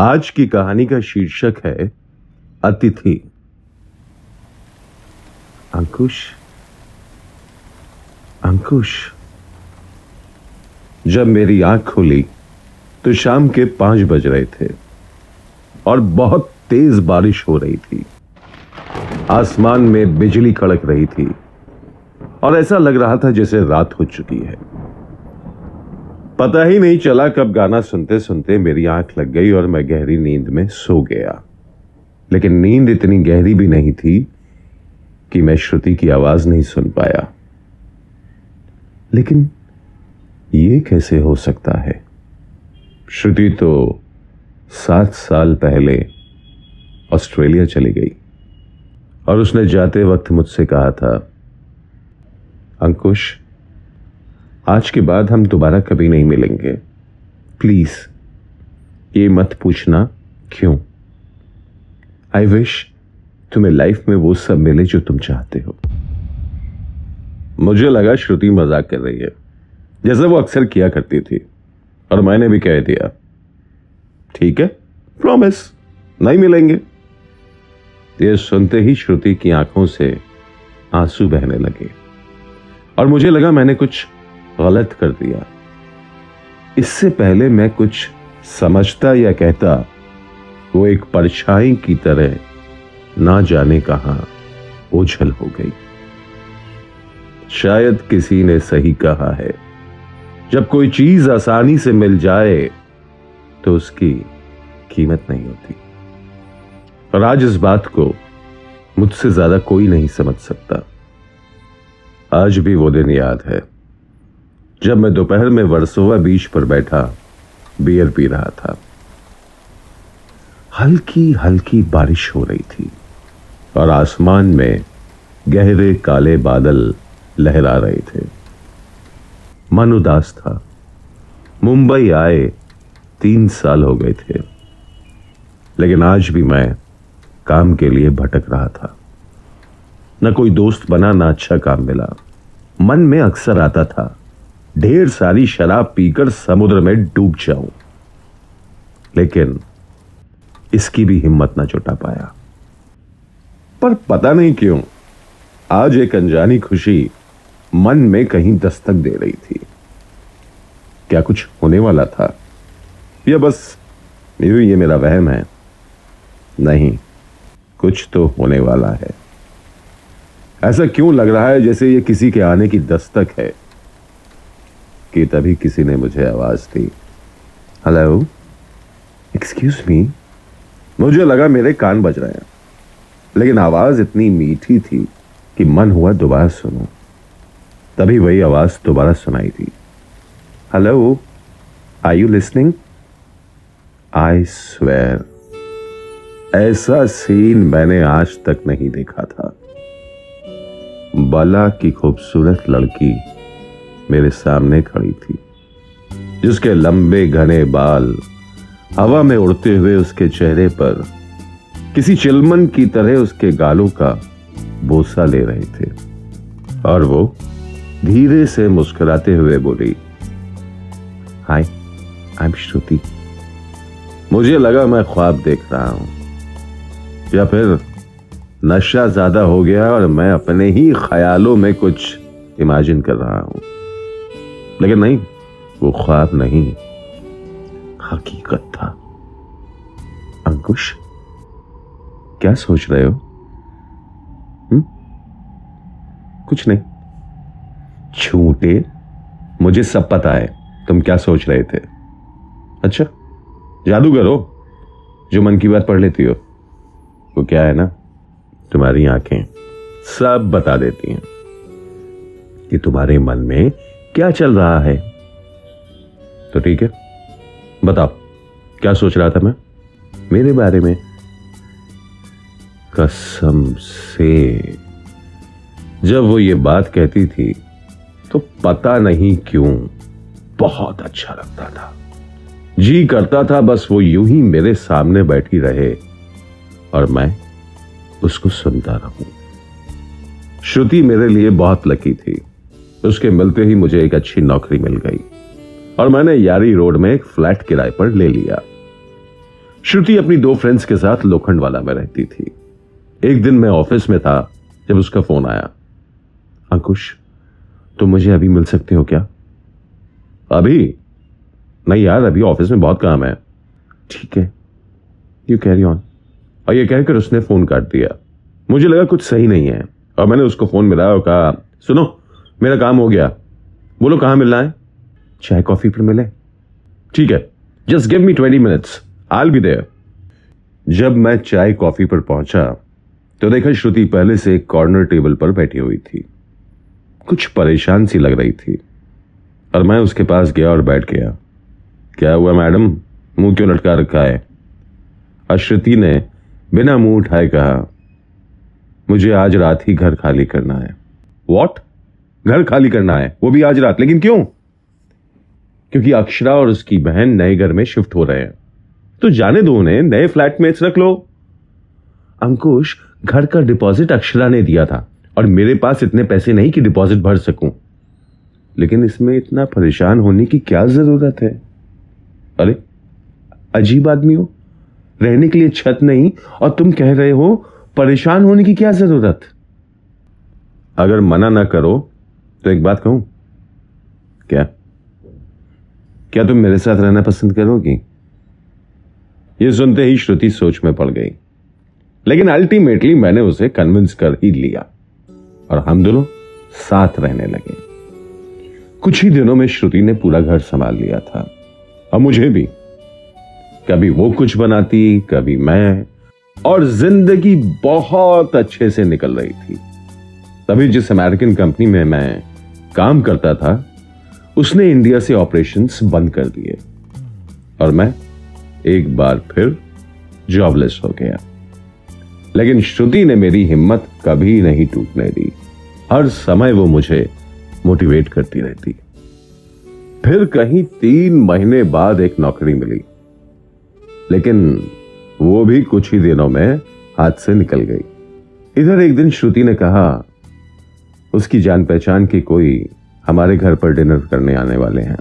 आज की कहानी का शीर्षक है अतिथि। अंकुश? अंकुश? जब मेरी आँख खुली तो शाम के पाँच बज रहे थे और बहुत तेज बारिश हो रही थी। आसमान में बिजली कड़क रही थी और ऐसा लग रहा था जैसे रात हो चुकी है। पता ही नहीं चला कब गाना सुनते सुनते मेरी आँख लग गई और मैं गहरी नींद में सो गया। लेकिन नींद इतनी गहरी भी नहीं थी कि मैं श्रुति की आवाज़ नहीं सुन पाया। लेकिन ये कैसे हो सकता है? श्रुति तो सात साल पहले ऑस्ट्रेलिया चली गई और उसने जाते वक्त मुझसे कहा था, अंकुश आज के बाद हम दोबारा कभी नहीं मिलेंगे। प्लीज़ ये मत पूछना, क्यों? आई विश तुम्हें लाइफ में वो सब मिले जो तुम चाहते हो। मुझे लगा श्रुति मज़ाक कर रही है। जैसे वो अक्सर किया करती थी, और मैंने भी कह दिया। ठीक है? प्रॉमिस नहीं मिलेंगे। ये सुनते ही श्रुति की आँखों से आँसू बहने लगे। और मुझे लगा मैंने कुछ गलत कर दिया। इससे पहले मैं कुछ समझता या कहता, वो एक परछाई की तरह ना जाने कहा ओझल हो गई। शायद किसी ने सही कहा है। जब कोई चीज़ आसानी से मिल जाए तो उसकी कीमत नहीं होती। और आज इस बात को मुझसे ज़्यादा कोई नहीं समझ सकता। आज भी वो दिन याद है। जब मैं दोपहर में वर्सोवा बीच पर बैठा, बियर पी रहा था। हल्की हल्की बारिश हो रही थी और आसमान में गहरे काले बादल लहरा रहे थे। मन उदास था। मुंबई आए तीन साल हो गए थे। लेकिन आज भी मैं काम के लिए भटक रहा था। न कोई दोस्त बना, ना अच्छा काम मिला। मन में अक्सर आता था ढेर सारी शराब पीकर समुद्र में डूब जाऊँ। लेकिन इसकी भी हिम्मत ना जुटा पाया। पर पता नहीं क्यों, आज एक अनजानी खुशी मन में कहीं दस्तक दे रही थी। क्या कुछ होने वाला था? या बस यू ये मेरा वहम है? नहीं, कुछ तो होने वाला है। ऐसा क्यों लग रहा है जैसे ये किसी के आने की दस्तक है? कि तभी किसी ने मुझे आवाज़ दी। हेलो एक्सक्यूज मी मुझे लगा मेरे कान बज रहे हैं। लेकिन आवाज़ इतनी मीठी थी कि मन हुआ दोबारा सुनो। तभी वही आवाज़ दोबारा सुनाई दी। Hello are you listening I swear ऐसा सीन मैंने आज तक नहीं देखा था। बला की खूबसूरत लड़की मेरे सामने खड़ी थी, जिसके लंबे घने बाल हवा में उड़ते हुए उसके चेहरे पर किसी चिलमन की तरह उसके गालों का बोसा ले रहे थे। और वो धीरे से मुस्कुराते हुए बोली, हाय आई एम श्रुति। मुझे लगा मैं ख्वाब देख रहा हूँ। या फिर नशा ज़्यादा हो गया और मैं अपने ही ख्यालों में कुछ इमेजिन कर रहा हूँ। लेकिन नहीं, वो ख्वाब नहीं। हकीकत था। अंकुश, क्या सोच रहे हो? हुँ? कुछ नहीं। छूटे, मुझे सब पता है। तुम क्या सोच रहे थे? अच्छा जादूगर हो, जो मन की बात पढ़ लेती हो। वो क्या है ना? तुम्हारी आँखें सब बता देती हैं कि तुम्हारे मन में क्या चल रहा है? तो ठीक है। बताओ, क्या सोच रहा था मैं? मेरे बारे में। कसम से। जब वो ये बात कहती थी तो पता नहीं क्यों, बहुत अच्छा लगता था। जी करता था, बस वो यूँ ही मेरे सामने बैठी रहे और मैं उसको सुनता रहूँ। श्रुति मेरे लिए बहुत लकी थी। उसके मिलते ही मुझे एक अच्छी नौकरी मिल गई और मैंने यारी रोड में एक फ्लैट किराए पर ले लिया। श्रुति अपनी दो फ्रेंड्स के साथ लोखंड वाला में रहती थी। एक दिन मैं ऑफ़िस में था, जब उसका फ़ोन आया। अंकुश, तुम मुझे अभी मिल सकते हो क्या? अभी? नहीं यार, अभी ऑफ़िस में बहुत काम है। ठीक है यू कैरी ऑन और ये कहकर उसने फ़ोन काट दिया। मुझे लगा कुछ सही नहीं है। और मैंने उसको फ़ोन मिलाया और कहा, सुनो मेरा काम हो गया। बोलो कहाँ मिलना है? चाय, कॉफ़ी पर मिले। ठीक है just give me twenty minutes I'll be there जब मैं चाय, कॉफ़ी पर पहुँचा तो देखा श्रुति पहले से एक कॉर्नर टेबल पर बैठी हुई थी। कुछ परेशान सी लग रही थी। और मैं उसके पास गया और बैठ गया। क्या हुआ मैडम? मुँह क्यों लटका रखा है? अश्रुति ने बिना मुँह उठाए कहा, मुझे आज रात ही घर खाली करना है। वॉट घर खाली करना है, वो भी आज रात। लेकिन क्यों? क्योंकि अक्षरा और उसकी बहन नए घर में शिफ्ट हो रहे हैं। तो जाने दो उन्हें, नए फ्लैट में रख लो। अंकुश, घर का डिपॉजिट अक्षरा ने दिया था, और मेरे पास इतने पैसे नहीं कि डिपॉजिट भर सकूँ। लेकिन इसमें इतना परेशान होने की क्या ज़रूरत है? अरे, अजीब आदमी हो। रहने के लिए छत नहीं, और तुम कह रहे हो परेशान होने की क्या ज़रूरत? अगर मना ना करो तो एक बात कहूँ? क्या? क्या तुम मेरे साथ रहना पसंद करोगी? यह सुनते ही श्रुति सोच में पड़ गई। लेकिन अल्टीमेटली मैंने उसे कन्विंस कर ही लिया। और हम दोनों साथ रहने लगे। कुछ ही दिनों में श्रुति ने पूरा घर संभाल लिया था। और मुझे भी। कभी वो कुछ बनाती, कभी मैं। और ज़िंदगी बहुत अच्छे से निकल रही थी। तभी जिस अमेरिकन कंपनी में मैं काम करता था, उसने इंडिया से ऑपरेशंस बंद कर दिए। और मैं एक बार फिर जॉबलेस हो गया। लेकिन श्रुति ने मेरी हिम्मत कभी नहीं टूटने दी। हर समय वो मुझे मोटिवेट करती रहती। फिर कहीं तीन महीने बाद एक नौकरी मिली। लेकिन वो भी कुछ ही दिनों में हाथ से निकल गई। इधर एक दिन श्रुति ने कहा उसकी जान पहचान की कोई हमारे घर पर डिनर करने आने वाले हैं।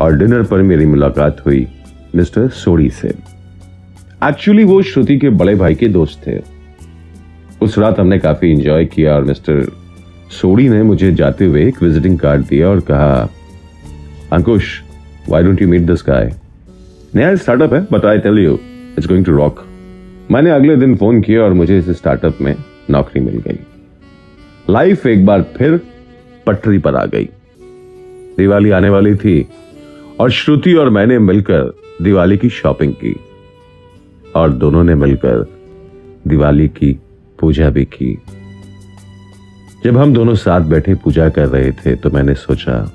और डिनर पर मेरी मुलाकात हुई मिस्टर सोड़ी से। एक्चुअली वो श्रुति के बड़े भाई के दोस्त थे। उस रात हमने काफ़ी इंजॉय किया और मिस्टर सोड़ी ने मुझे जाते हुए एक विजिटिंग कार्ड दिया और कहा, Ankush why don't you meet this guy नया स्टार्टअप है but I tell you it's going to rock मैंने अगले दिन फ़ोन किया और मुझे इस स्टार्टअप में नौकरी मिल गई। लाइफ एक बार फिर पटरी पर आ गई। दिवाली आने वाली थी और श्रुति और मैंने मिलकर दिवाली की शॉपिंग की और दोनों ने मिलकर दिवाली की पूजा भी की। जब हम दोनों साथ बैठे पूजा कर रहे थे तो मैंने सोचा,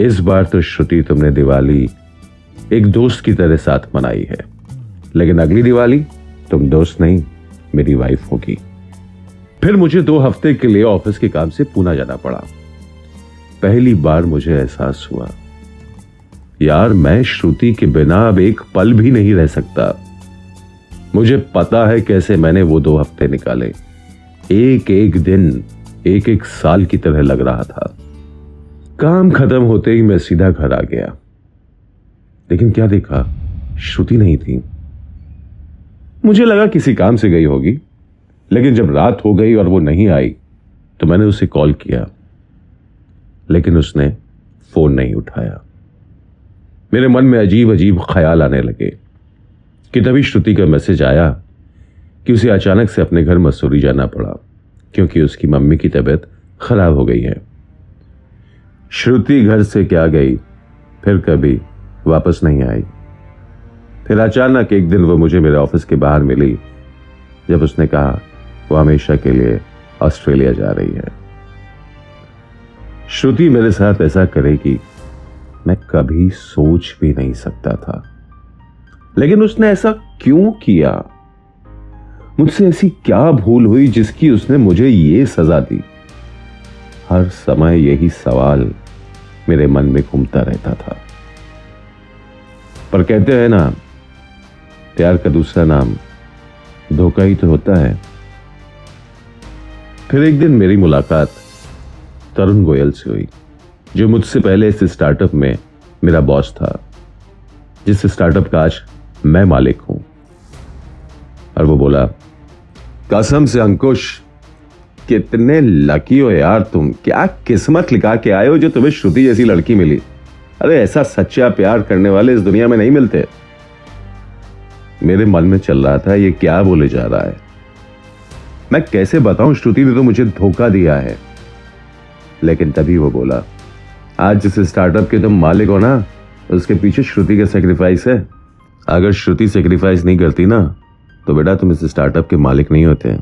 इस बार तो श्रुति तुमने दिवाली एक दोस्त की तरह साथ मनाई है, लेकिन अगली दिवाली तुम दोस्त नहीं, मेरी वाइफ होगी। फिर मुझे दो हफ़्ते के लिए ऑफ़िस के काम से पूना जाना पड़ा। पहली बार मुझे एहसास हुआ, यार मैं श्रुति के बिना अब एक पल भी नहीं रह सकता। मुझे पता है कैसे मैंने वो दो हफ़्ते निकाले। एक एक दिन एक एक साल की तरह लग रहा था। काम खत्म होते ही मैं सीधा घर आ गया। लेकिन क्या देखा? श्रुति नहीं थी। मुझे लगा किसी काम से गई होगी। लेकिन जब रात हो गई और वो नहीं आई तो मैंने उसे कॉल किया, लेकिन उसने फ़ोन नहीं उठाया। मेरे मन में अजीब अजीब ख्याल आने लगे कि तभी श्रुति का मैसेज आया कि उसे अचानक से अपने घर मसूरी जाना पड़ा, क्योंकि उसकी मम्मी की तबीयत खराब हो गई है। श्रुति घर से क्या गई, फिर कभी वापस नहीं आई। फिर अचानक एक दिन वो मुझे मेरे ऑफ़िस के बाहर मिली, जब उसने कहा वो हमेशा के लिए ऑस्ट्रेलिया जा रही है। श्रुति मेरे साथ ऐसा करेगी मैं कभी सोच भी नहीं सकता था। लेकिन उसने ऐसा क्यों किया? मुझसे ऐसी क्या भूल हुई जिसकी उसने मुझे ये सजा दी? हर समय यही सवाल मेरे मन में घूमता रहता था। पर कहते हैं ना, प्यार का दूसरा नाम धोखा ही तो होता है। फिर एक दिन मेरी मुलाकात तरुण गोयल से हुई, जो मुझसे पहले इस स्टार्टअप में मेरा बॉस था, जिस स्टार्टअप का आज मैं मालिक हूँ। और वो बोला, कसम से अंकुश, कितने लकी हो यार तुम। क्या किस्मत लिखा के आए हो जो तुम्हें श्रुति जैसी लड़की मिली? अरे ऐसा सच्चा प्यार करने वाले इस दुनिया में नहीं मिलते। मेरे मन में चल रहा था, ये क्या बोले जा रहा है? मैं कैसे बताऊँ, श्रुति ने तो मुझे धोखा दिया है। लेकिन तभी वो बोला, आज जिस स्टार्टअप के तुम मालिक हो ना, उसके पीछे श्रुति का सेक्रीफाइस है। अगर श्रुति सेक्रीफाइस नहीं करती ना तो बेटा तुम इस स्टार्टअप के मालिक नहीं होते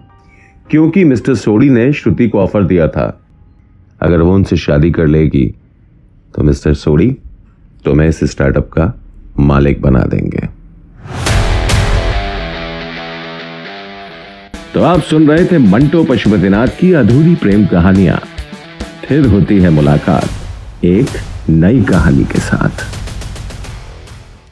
क्योंकि मिस्टर सोडी ने श्रुति को ऑफ़र दिया था। अगर वो उनसे शादी कर लेगी तो मिस्टर सोडी तुम्हें इस स्टार्टअप का मालिक बना देंगे। तो आप सुन रहे थे मंटो पशुपतिनाथ की अधूरी प्रेम कहानियाँ। फिर होती है मुलाकात, एक नई कहानी के साथ।